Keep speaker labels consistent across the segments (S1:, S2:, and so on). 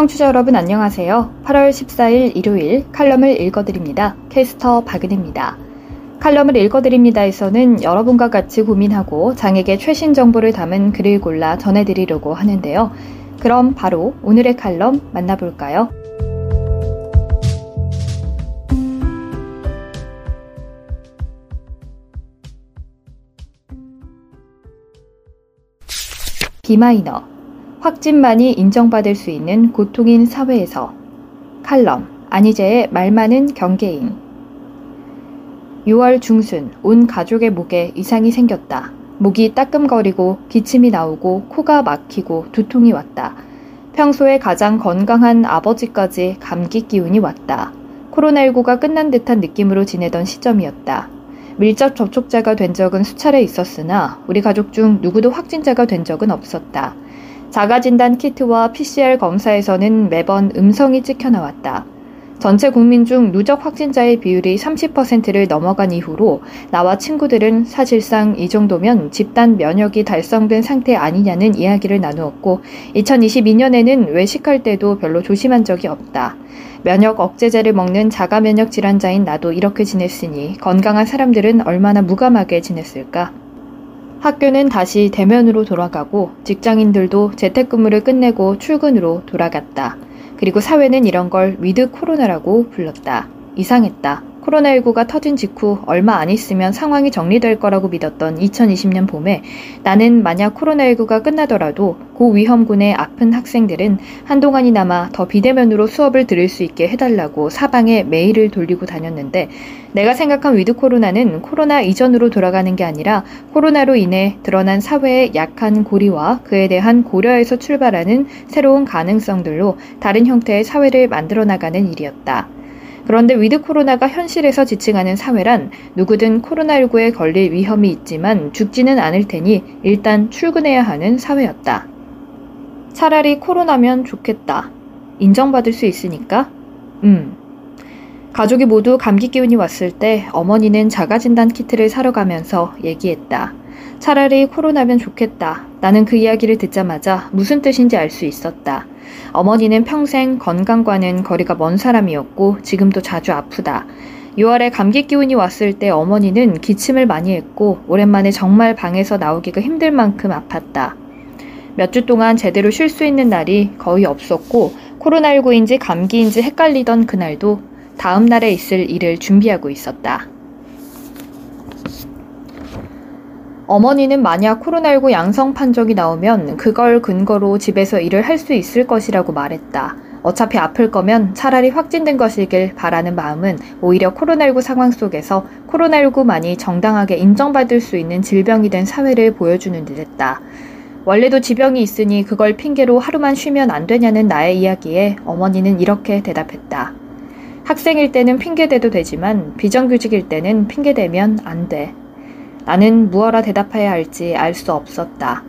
S1: 청취자 여러분 안녕하세요. 8월 14일 일요일 칼럼을 읽어드립니다. 캐스터 박은혜입니다. 칼럼을 읽어드립니다에서는 여러분과 같이 고민하고 장에게 최신 정보를 담은 글을 골라 전해드리려고 하는데요. 그럼 바로 오늘의 칼럼 만나볼까요? 비마이너 확진만이 인정받을 수 있는 고통인 사회에서 칼럼 안희재의 말 많은 경계인 6월 중순 온 가족의 목에 이상이 생겼다. 목이 따끔거리고 기침이 나오고 코가 막히고 두통이 왔다. 평소에 가장 건강한 아버지까지 감기 기운이 왔다. 코로나19가 끝난 듯한 느낌으로 지내던 시점이었다. 밀접 접촉자가 된 적은 수차례 있었으나 우리 가족 중 누구도 확진자가 된 적은 없었다. 자가진단 키트와 PCR 검사에서는 매번 음성이 찍혀 나왔다. 전체 국민 중 누적 확진자의 비율이 30%를 넘어간 이후로 나와 친구들은 사실상 이 정도면 집단 면역이 달성된 상태 아니냐는 이야기를 나누었고 2022년에는 외식할 때도 별로 조심한 적이 없다. 면역 억제제를 먹는 자가 면역 질환자인 나도 이렇게 지냈으니 건강한 사람들은 얼마나 무감하게 지냈을까? 학교는 다시 대면으로 돌아가고 직장인들도 재택근무를 끝내고 출근으로 돌아갔다. 그리고 사회는 이런 걸 위드 코로나라고 불렀다. 이상했다. 코로나19가 터진 직후 얼마 안 있으면 상황이 정리될 거라고 믿었던 2020년 봄에 나는 만약 코로나19가 끝나더라도 고위험군의 아픈 학생들은 한동안이나마 더 비대면으로 수업을 들을 수 있게 해달라고 사방에 메일을 돌리고 다녔는데 내가 생각한 위드 코로나는 코로나 이전으로 돌아가는 게 아니라 코로나로 인해 드러난 사회의 약한 고리와 그에 대한 고려에서 출발하는 새로운 가능성들로 다른 형태의 사회를 만들어 나가는 일이었다. 그런데 위드 코로나가 현실에서 지칭하는 사회란 누구든 코로나19에 걸릴 위험이 있지만 죽지는 않을 테니 일단 출근해야 하는 사회였다. 차라리 코로나면 좋겠다. 인정받을 수 있으니까? 음. 가족이 모두 감기 기운이 왔을 때 어머니는 자가진단 키트를 사러 가면서 얘기했다. 차라리 코로나면 좋겠다. 나는 그 이야기를 듣자마자 무슨 뜻인지 알 수 있었다. 어머니는 평생 건강과는 거리가 먼 사람이었고 지금도 자주 아프다. 6월에 감기 기운이 왔을 때 어머니는 기침을 많이 했고 오랜만에 정말 방에서 나오기가 힘들 만큼 아팠다. 몇 주 동안 제대로 쉴 수 있는 날이 거의 없었고 코로나19인지 감기인지 헷갈리던 그날도 다음 날에 있을 일을 준비하고 있었다. 어머니는 만약 코로나19 양성 판정이 나오면 그걸 근거로 집에서 일을 할 수 있을 것이라고 말했다. 어차피 아플 거면 차라리 확진된 것이길 바라는 마음은 오히려 코로나19 상황 속에서 코로나19만이 정당하게 인정받을 수 있는 질병이 된 사회를 보여주는 듯했다. 원래도 지병이 있으니 그걸 핑계로 하루만 쉬면 안 되냐는 나의 이야기에 어머니는 이렇게 대답했다. 학생일 때는 핑계대도 되지만 비정규직일 때는 핑계대면 안 돼. 나는 무엇라 대답해야 할지 알 수 없었다.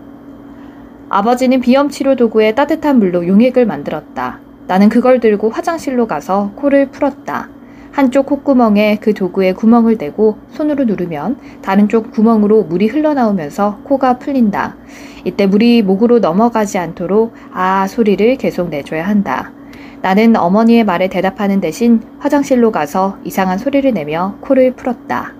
S1: 아버지는 비염 치료 도구에 따뜻한 물로 용액을 만들었다. 나는 그걸 들고 화장실로 가서 코를 풀었다. 한쪽 콧구멍에 그 도구에 구멍을 대고 손으로 누르면 다른 쪽 구멍으로 물이 흘러나오면서 코가 풀린다. 이때 물이 목으로 넘어가지 않도록 아 소리를 계속 내줘야 한다. 나는 어머니의 말에 대답하는 대신 화장실로 가서 이상한 소리를 내며 코를 풀었다.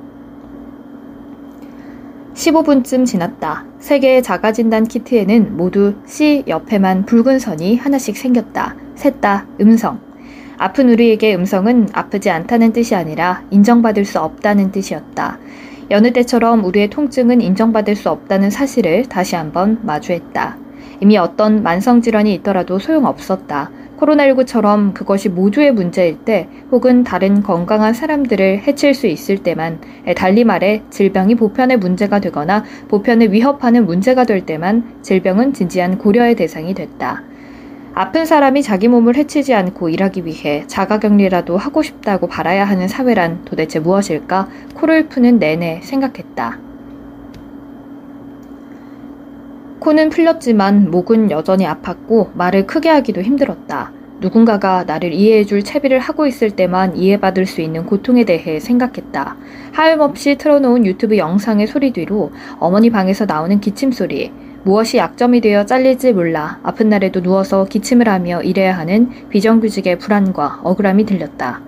S1: 15분쯤 지났다. 세 개의 자가진단 키트에는 모두 C 옆에만 붉은 선이 하나씩 생겼다. 셋 다 음성. 아픈 우리에게 음성은 아프지 않다는 뜻이 아니라 인정받을 수 없다는 뜻이었다. 여느 때처럼 우리의 통증은 인정받을 수 없다는 사실을 다시 한번 마주했다. 이미 어떤 만성질환이 있더라도 소용없었다. 코로나19처럼 그것이 모두의 문제일 때 혹은 다른 건강한 사람들을 해칠 수 있을 때만 달리 말해 질병이 보편의 문제가 되거나 보편을 위협하는 문제가 될 때만 질병은 진지한 고려의 대상이 됐다. 아픈 사람이 자기 몸을 해치지 않고 일하기 위해 자가격리라도 하고 싶다고 바라야 하는 사회란 도대체 무엇일까 코를 푸는 내내 생각했다. 코는 풀렸지만 목은 여전히 아팠고 말을 크게 하기도 힘들었다. 누군가가 나를 이해해줄 채비를 하고 있을 때만 이해받을 수 있는 고통에 대해 생각했다. 하염없이 틀어놓은 유튜브 영상의 소리 뒤로 어머니 방에서 나오는 기침 소리, 무엇이 약점이 되어 잘릴지 몰라 아픈 날에도 누워서 기침을 하며 일해야 하는 비정규직의 불안과 억울함이 들렸다.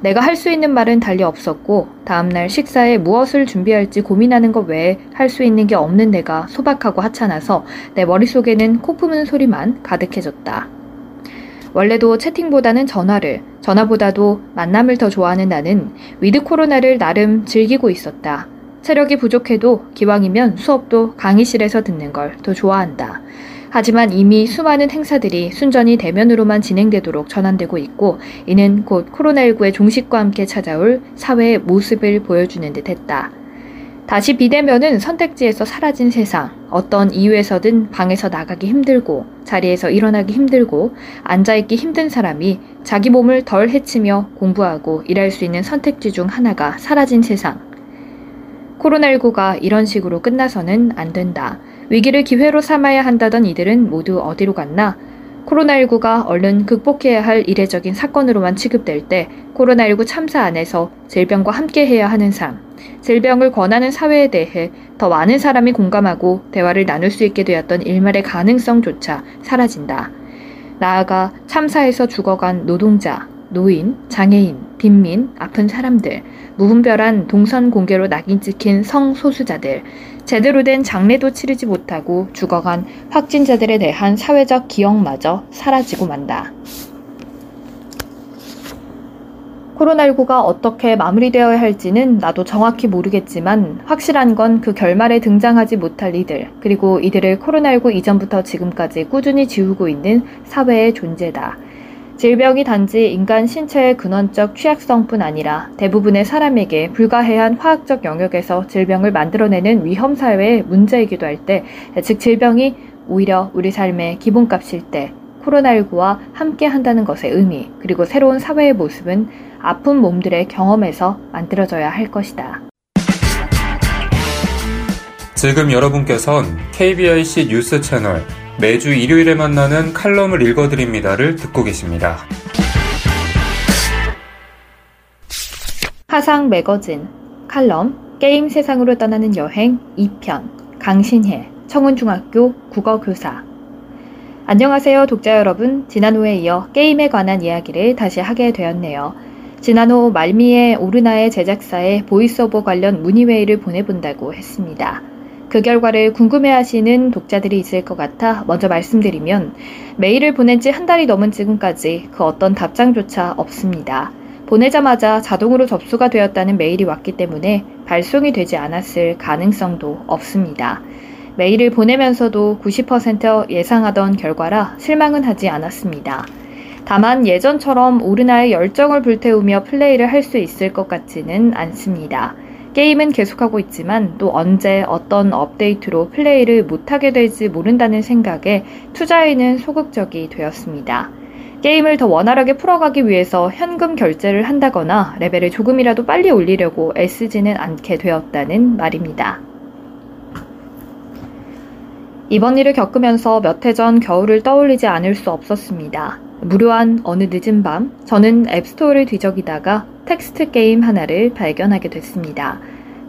S1: 내가 할 수 있는 말은 달리 없었고 다음날 식사에 무엇을 준비할지 고민하는 것 외에 할 수 있는 게 없는 내가 소박하고 하찮아서 내 머릿속에는 코 푸는 소리만 가득해졌다. 원래도 채팅보다는 전화를, 전화보다도 만남을 더 좋아하는 나는 위드 코로나를 나름 즐기고 있었다. 체력이 부족해도 기왕이면 수업도 강의실에서 듣는 걸 더 좋아한다. 하지만 이미 수많은 행사들이 순전히 대면으로만 진행되도록 전환되고 있고 이는 곧 코로나19의 종식과 함께 찾아올 사회의 모습을 보여주는 듯 했다. 다시 비대면은 선택지에서 사라진 세상. 어떤 이유에서든 방에서 나가기 힘들고 자리에서 일어나기 힘들고 앉아있기 힘든 사람이 자기 몸을 덜 해치며 공부하고 일할 수 있는 선택지 중 하나가 사라진 세상. 코로나19가 이런 식으로 끝나서는 안 된다. 위기를 기회로 삼아야 한다던 이들은 모두 어디로 갔나? 코로나19가 얼른 극복해야 할 이례적인 사건으로만 취급될 때 코로나19 참사 안에서 질병과 함께 해야 하는 삶, 질병을 권하는 사회에 대해 더 많은 사람이 공감하고 대화를 나눌 수 있게 되었던 일말의 가능성조차 사라진다. 나아가 참사에서 죽어간 노동자, 노인, 장애인, 빈민, 아픈 사람들, 무분별한 동선 공개로 낙인 찍힌 성소수자들, 제대로 된 장례도 치르지 못하고 죽어간 확진자들에 대한 사회적 기억마저 사라지고 만다. 코로나19가 어떻게 마무리되어야 할지는 나도 정확히 모르겠지만 확실한 건 그 결말에 등장하지 못할 이들, 그리고 이들을 코로나19 이전부터 지금까지 꾸준히 지우고 있는 사회의 존재다. 질병이 단지 인간 신체의 근원적 취약성뿐 아니라 대부분의 사람에게 불가해한 화학적 영역에서 질병을 만들어내는 위험 사회의 문제이기도 할 때, 즉 질병이 오히려 우리 삶의 기본값일 때, 코로나19와 함께 한다는 것의 의미, 그리고 새로운 사회의 모습은 아픈 몸들의 경험에서 만들어져야 할 것이다.
S2: 지금 여러분께선 KBIC 뉴스 채널 매주 일요일에 만나는 칼럼을 읽어드립니다를 듣고 계십니다.
S1: 화상 매거진 칼럼 게임 세상으로 떠나는 여행 2편 강신혜 청운중학교 국어교사 안녕하세요 독자 여러분 지난 호에 이어 게임에 관한 이야기를 다시 하게 되었네요. 지난 호 말미에 오르나의 제작사에 VoiceOver 관련 문의 메일을 보내본다고 했습니다. 그 결과를 궁금해하시는 독자들이 있을 것 같아 먼저 말씀드리면 메일을 보낸 지 한 달이 넘은 지금까지 그 어떤 답장조차 없습니다. 보내자마자 자동으로 접수가 되었다는 메일이 왔기 때문에 발송이 되지 않았을 가능성도 없습니다. 메일을 보내면서도 90% 예상하던 결과라 실망은 하지 않았습니다. 다만 예전처럼 오르나의 열정을 불태우며 플레이를 할 수 있을 것 같지는 않습니다. 게임은 계속하고 있지만 또 언제 어떤 업데이트로 플레이를 못하게 될지 모른다는 생각에 투자에는 소극적이 되었습니다. 게임을 더 원활하게 풀어가기 위해서 현금 결제를 한다거나 레벨을 조금이라도 빨리 올리려고 애쓰지는 않게 되었다는 말입니다. 이번 일을 겪으면서 몇 해 전 겨울을 떠올리지 않을 수 없었습니다. 무료한 어느 늦은 밤, 저는 앱스토어를 뒤적이다가 텍스트 게임 하나를 발견하게 됐습니다.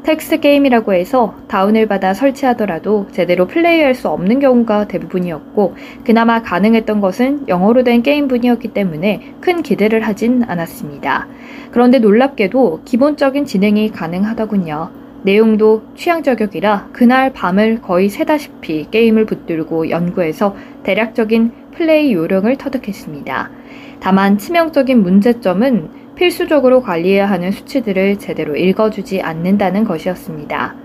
S1: 텍스트 게임이라고 해서 다운을 받아 설치하더라도 제대로 플레이할 수 없는 경우가 대부분이었고, 그나마 가능했던 것은 영어로 된 게임분이었기 때문에 큰 기대를 하진 않았습니다. 그런데 놀랍게도 기본적인 진행이 가능하더군요. 내용도 취향 저격이라 그날 밤을 거의 새다시피 게임을 붙들고 연구해서 대략적인 플레이 요령을 터득했습니다. 다만 치명적인 문제점은 필수적으로 관리해야 하는 수치들을 제대로 읽어주지 않는다는 것이었습니다.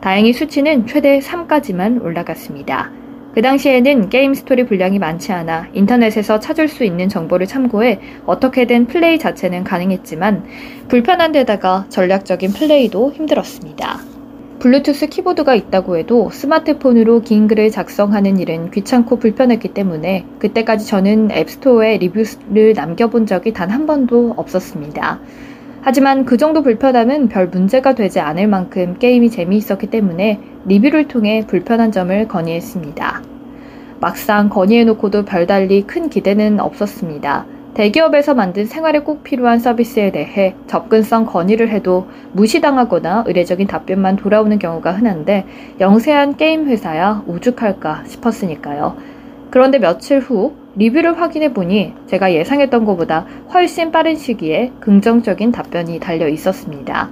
S1: 다행히 수치는 최대 3까지만 올라갔습니다. 그 당시에는 게임 스토리 분량이 많지 않아 인터넷에서 찾을 수 있는 정보를 참고해 어떻게든 플레이 자체는 가능했지만 불편한 데다가 전략적인 플레이도 힘들었습니다. 블루투스 키보드가 있다고 해도 스마트폰으로 긴 글을 작성하는 일은 귀찮고 불편했기 때문에 그때까지 저는 앱스토어에 리뷰를 남겨본 적이 단 한 번도 없었습니다. 하지만 그 정도 불편함은 별 문제가 되지 않을 만큼 게임이 재미있었기 때문에 리뷰를 통해 불편한 점을 건의했습니다. 막상 건의해놓고도 별달리 큰 기대는 없었습니다. 대기업에서 만든 생활에 꼭 필요한 서비스에 대해 접근성 건의를 해도 무시당하거나 의례적인 답변만 돌아오는 경우가 흔한데 영세한 게임 회사야 오죽할까 싶었으니까요. 그런데 며칠 후 리뷰를 확인해 보니 제가 예상했던 것보다 훨씬 빠른 시기에 긍정적인 답변이 달려 있었습니다.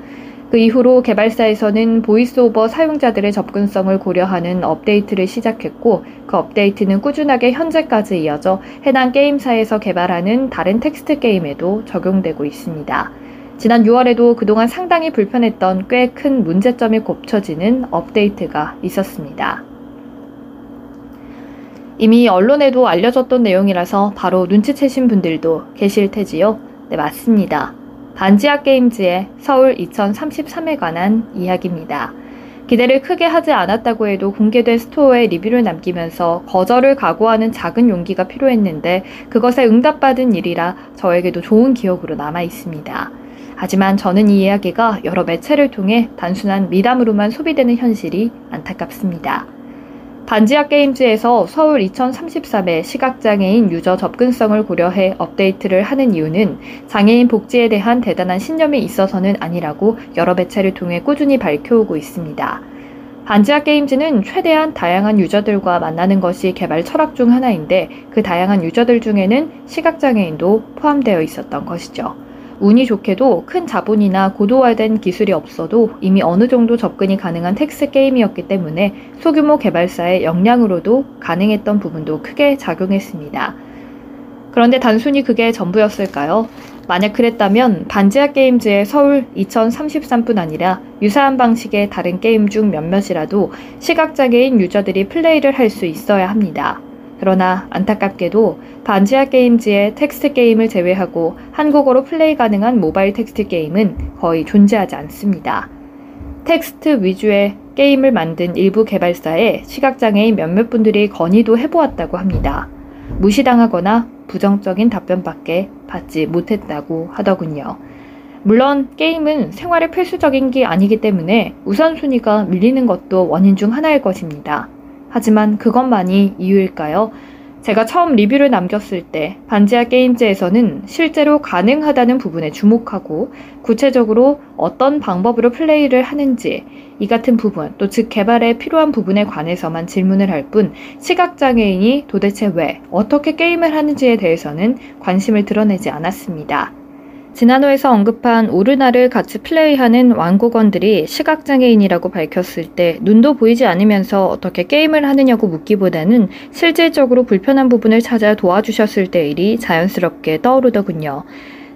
S1: 그 이후로 개발사에서는 VoiceOver 사용자들의 접근성을 고려하는 업데이트를 시작했고 그 업데이트는 꾸준하게 현재까지 이어져 해당 게임사에서 개발하는 다른 텍스트 게임에도 적용되고 있습니다. 지난 6월에도 그동안 상당히 불편했던 꽤 큰 문제점이 고쳐지는 업데이트가 있었습니다. 이미 언론에도 알려졌던 내용이라서 바로 눈치채신 분들도 계실 테지요? 네, 맞습니다. 반지하 게임즈의 서울 2033에 관한 이야기입니다. 기대를 크게 하지 않았다고 해도 공개된 스토어에 리뷰를 남기면서 거절을 각오하는 작은 용기가 필요했는데 그것에 응답받은 일이라 저에게도 좋은 기억으로 남아 있습니다. 하지만 저는 이 이야기가 여러 매체를 통해 단순한 미담으로만 소비되는 현실이 안타깝습니다. 반지하 게임즈에서 서울 2033의 시각장애인 유저 접근성을 고려해 업데이트를 하는 이유는 장애인 복지에 대한 대단한 신념이 있어서는 아니라고 여러 매체를 통해 꾸준히 밝혀오고 있습니다. 반지하 게임즈는 최대한 다양한 유저들과 만나는 것이 개발 철학 중 하나인데 그 다양한 유저들 중에는 시각장애인도 포함되어 있었던 것이죠. 운이 좋게도 큰 자본이나 고도화된 기술이 없어도 이미 어느 정도 접근이 가능한 텍스트 게임이었기 때문에 소규모 개발사의 역량으로도 가능했던 부분도 크게 작용했습니다. 그런데 단순히 그게 전부였을까요? 만약 그랬다면 반지하 게임즈의 서울 2033뿐 아니라 유사한 방식의 다른 게임 중 몇몇이라도 시각장애인 유저들이 플레이를 할 수 있어야 합니다. 그러나 안타깝게도 반지하 게임즈의 텍스트 게임을 제외하고 한국어로 플레이 가능한 모바일 텍스트 게임은 거의 존재하지 않습니다. 텍스트 위주의 게임을 만든 일부 개발사에 시각장애인 몇몇 분들이 건의도 해보았다고 합니다. 무시당하거나 부정적인 답변밖에 받지 못했다고 하더군요. 물론 게임은 생활의 필수적인 게 아니기 때문에 우선순위가 밀리는 것도 원인 중 하나일 것입니다. 하지만 그것만이 이유일까요? 제가 처음 리뷰를 남겼을 때 반지하 게임즈에서는 실제로 가능하다는 부분에 주목하고 구체적으로 어떤 방법으로 플레이를 하는지 이 같은 부분 또 즉 개발에 필요한 부분에 관해서만 질문을 할 뿐 시각장애인이 도대체 왜 어떻게 게임을 하는지에 대해서는 관심을 드러내지 않았습니다. 지난호에서 언급한 오르나를 같이 플레이하는 왕국원들이 시각장애인이라고 밝혔을 때 눈도 보이지 않으면서 어떻게 게임을 하느냐고 묻기보다는 실질적으로 불편한 부분을 찾아 도와주셨을 때 일이 자연스럽게 떠오르더군요.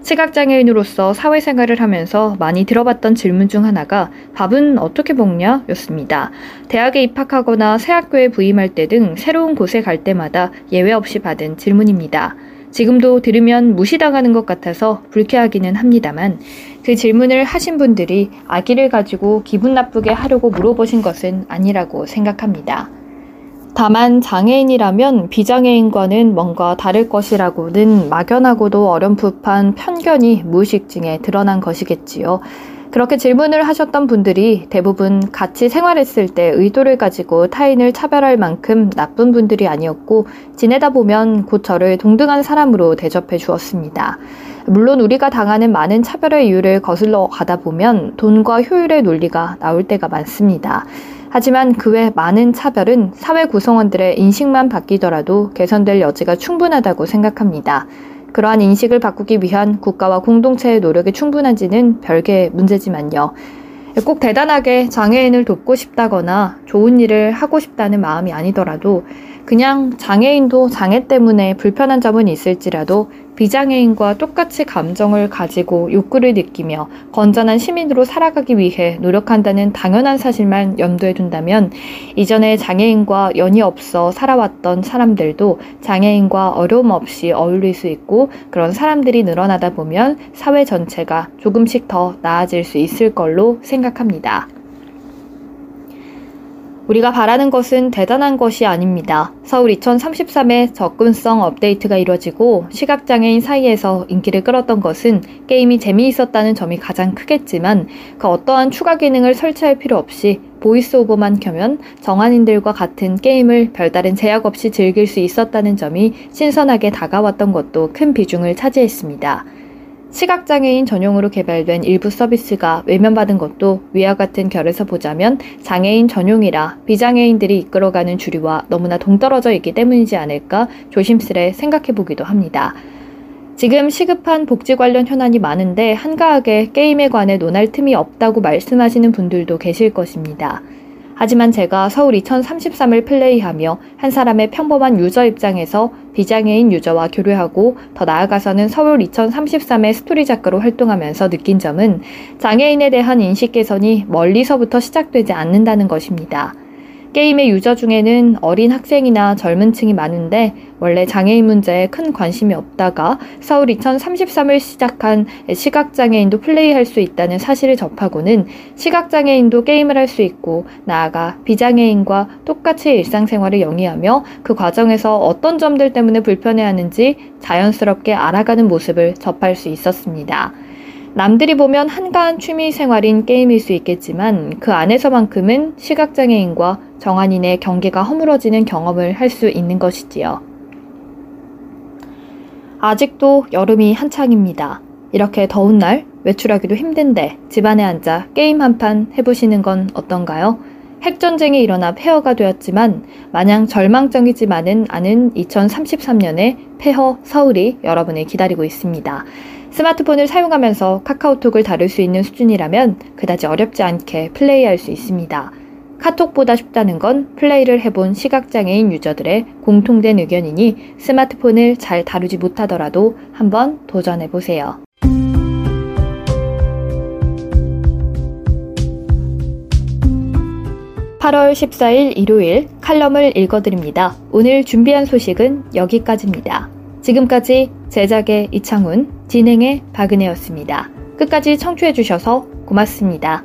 S1: 시각장애인으로서 사회생활을 하면서 많이 들어봤던 질문 중 하나가 밥은 어떻게 먹냐? 였습니다. 대학에 입학하거나 새 학교에 부임할 때 등 새로운 곳에 갈 때마다 예외 없이 받은 질문입니다. 지금도 들으면 무시당하는 것 같아서 불쾌하기는 합니다만 그 질문을 하신 분들이 아기를 가지고 기분 나쁘게 하려고 물어보신 것은 아니라고 생각합니다. 다만 장애인이라면 비장애인과는 뭔가 다를 것이라고는 막연하고도 어렴풋한 편견이 무의식 중에 드러난 것이겠지요. 그렇게 질문을 하셨던 분들이 대부분 같이 생활했을 때 의도를 가지고 타인을 차별할 만큼 나쁜 분들이 아니었고 지내다 보면 곧 저를 동등한 사람으로 대접해 주었습니다. 물론 우리가 당하는 많은 차별의 이유를 거슬러 가다 보면 돈과 효율의 논리가 나올 때가 많습니다. 하지만 그 외 많은 차별은 사회 구성원들의 인식만 바뀌더라도 개선될 여지가 충분하다고 생각합니다. 그러한 인식을 바꾸기 위한 국가와 공동체의 노력이 충분한지는 별개의 문제지만요. 꼭 대단하게 장애인을 돕고 싶다거나 좋은 일을 하고 싶다는 마음이 아니더라도 그냥 장애인도 장애 때문에 불편한 점은 있을지라도 비장애인과 똑같이 감정을 가지고 욕구를 느끼며 건전한 시민으로 살아가기 위해 노력한다는 당연한 사실만 염두에 둔다면 이전에 장애인과 연이 없어 살아왔던 사람들도 장애인과 어려움 없이 어울릴 수 있고 그런 사람들이 늘어나다 보면 사회 전체가 조금씩 더 나아질 수 있을 걸로 생각합니다. 우리가 바라는 것은 대단한 것이 아닙니다. 서울 2033의 접근성 업데이트가 이뤄지고 시각장애인 사이에서 인기를 끌었던 것은 게임이 재미있었다는 점이 가장 크겠지만 그 어떠한 추가 기능을 설치할 필요 없이 VoiceOver만 켜면 정안인들과 같은 게임을 별다른 제약 없이 즐길 수 있었다는 점이 신선하게 다가왔던 것도 큰 비중을 차지했습니다. 시각장애인 전용으로 개발된 일부 서비스가 외면받은 것도 위와 같은 결에서 보자면 장애인 전용이라 비장애인들이 이끌어가는 주류와 너무나 동떨어져 있기 때문이지 않을까 조심스레 생각해 보기도 합니다. 지금 시급한 복지 관련 현안이 많은데 한가하게 게임에 관해 논할 틈이 없다고 말씀하시는 분들도 계실 것입니다. 하지만 제가 서울 2033을 플레이하며 한 사람의 평범한 유저 입장에서 비장애인 유저와 교류하고 더 나아가서는 서울 2033의 스토리 작가로 활동하면서 느낀 점은 장애인에 대한 인식 개선이 멀리서부터 시작되지 않는다는 것입니다. 게임의 유저 중에는 어린 학생이나 젊은 층이 많은데 원래 장애인 문제에 큰 관심이 없다가 서울 2033을 시작한 시각장애인도 플레이할 수 있다는 사실을 접하고는 시각장애인도 게임을 할 수 있고 나아가 비장애인과 똑같이 일상생활을 영위하며 그 과정에서 어떤 점들 때문에 불편해하는지 자연스럽게 알아가는 모습을 접할 수 있었습니다. 남들이 보면 한가한 취미 생활인 게임일 수 있겠지만 그 안에서만큼은 시각장애인과 정한인의 경계가 허물어지는 경험을 할 수 있는 것이지요. 아직도 여름이 한창입니다. 이렇게 더운 날 외출하기도 힘든데 집안에 앉아 게임 한 판 해보시는 건 어떤가요? 핵전쟁이 일어나 폐허가 되었지만 마냥 절망적이지만은 않은 2033년의 폐허 서울이 여러분을 기다리고 있습니다. 스마트폰을 사용하면서 카카오톡을 다룰 수 있는 수준이라면 그다지 어렵지 않게 플레이할 수 있습니다. 카톡보다 쉽다는 건 플레이를 해본 시각장애인 유저들의 공통된 의견이니 스마트폰을 잘 다루지 못하더라도 한번 도전해보세요. 8월 14일 일요일 칼럼을 읽어드립니다. 오늘 준비한 소식은 여기까지입니다. 지금까지 제작의 이창훈, 진행의 박은혜였습니다. 끝까지 청취해주셔서 고맙습니다.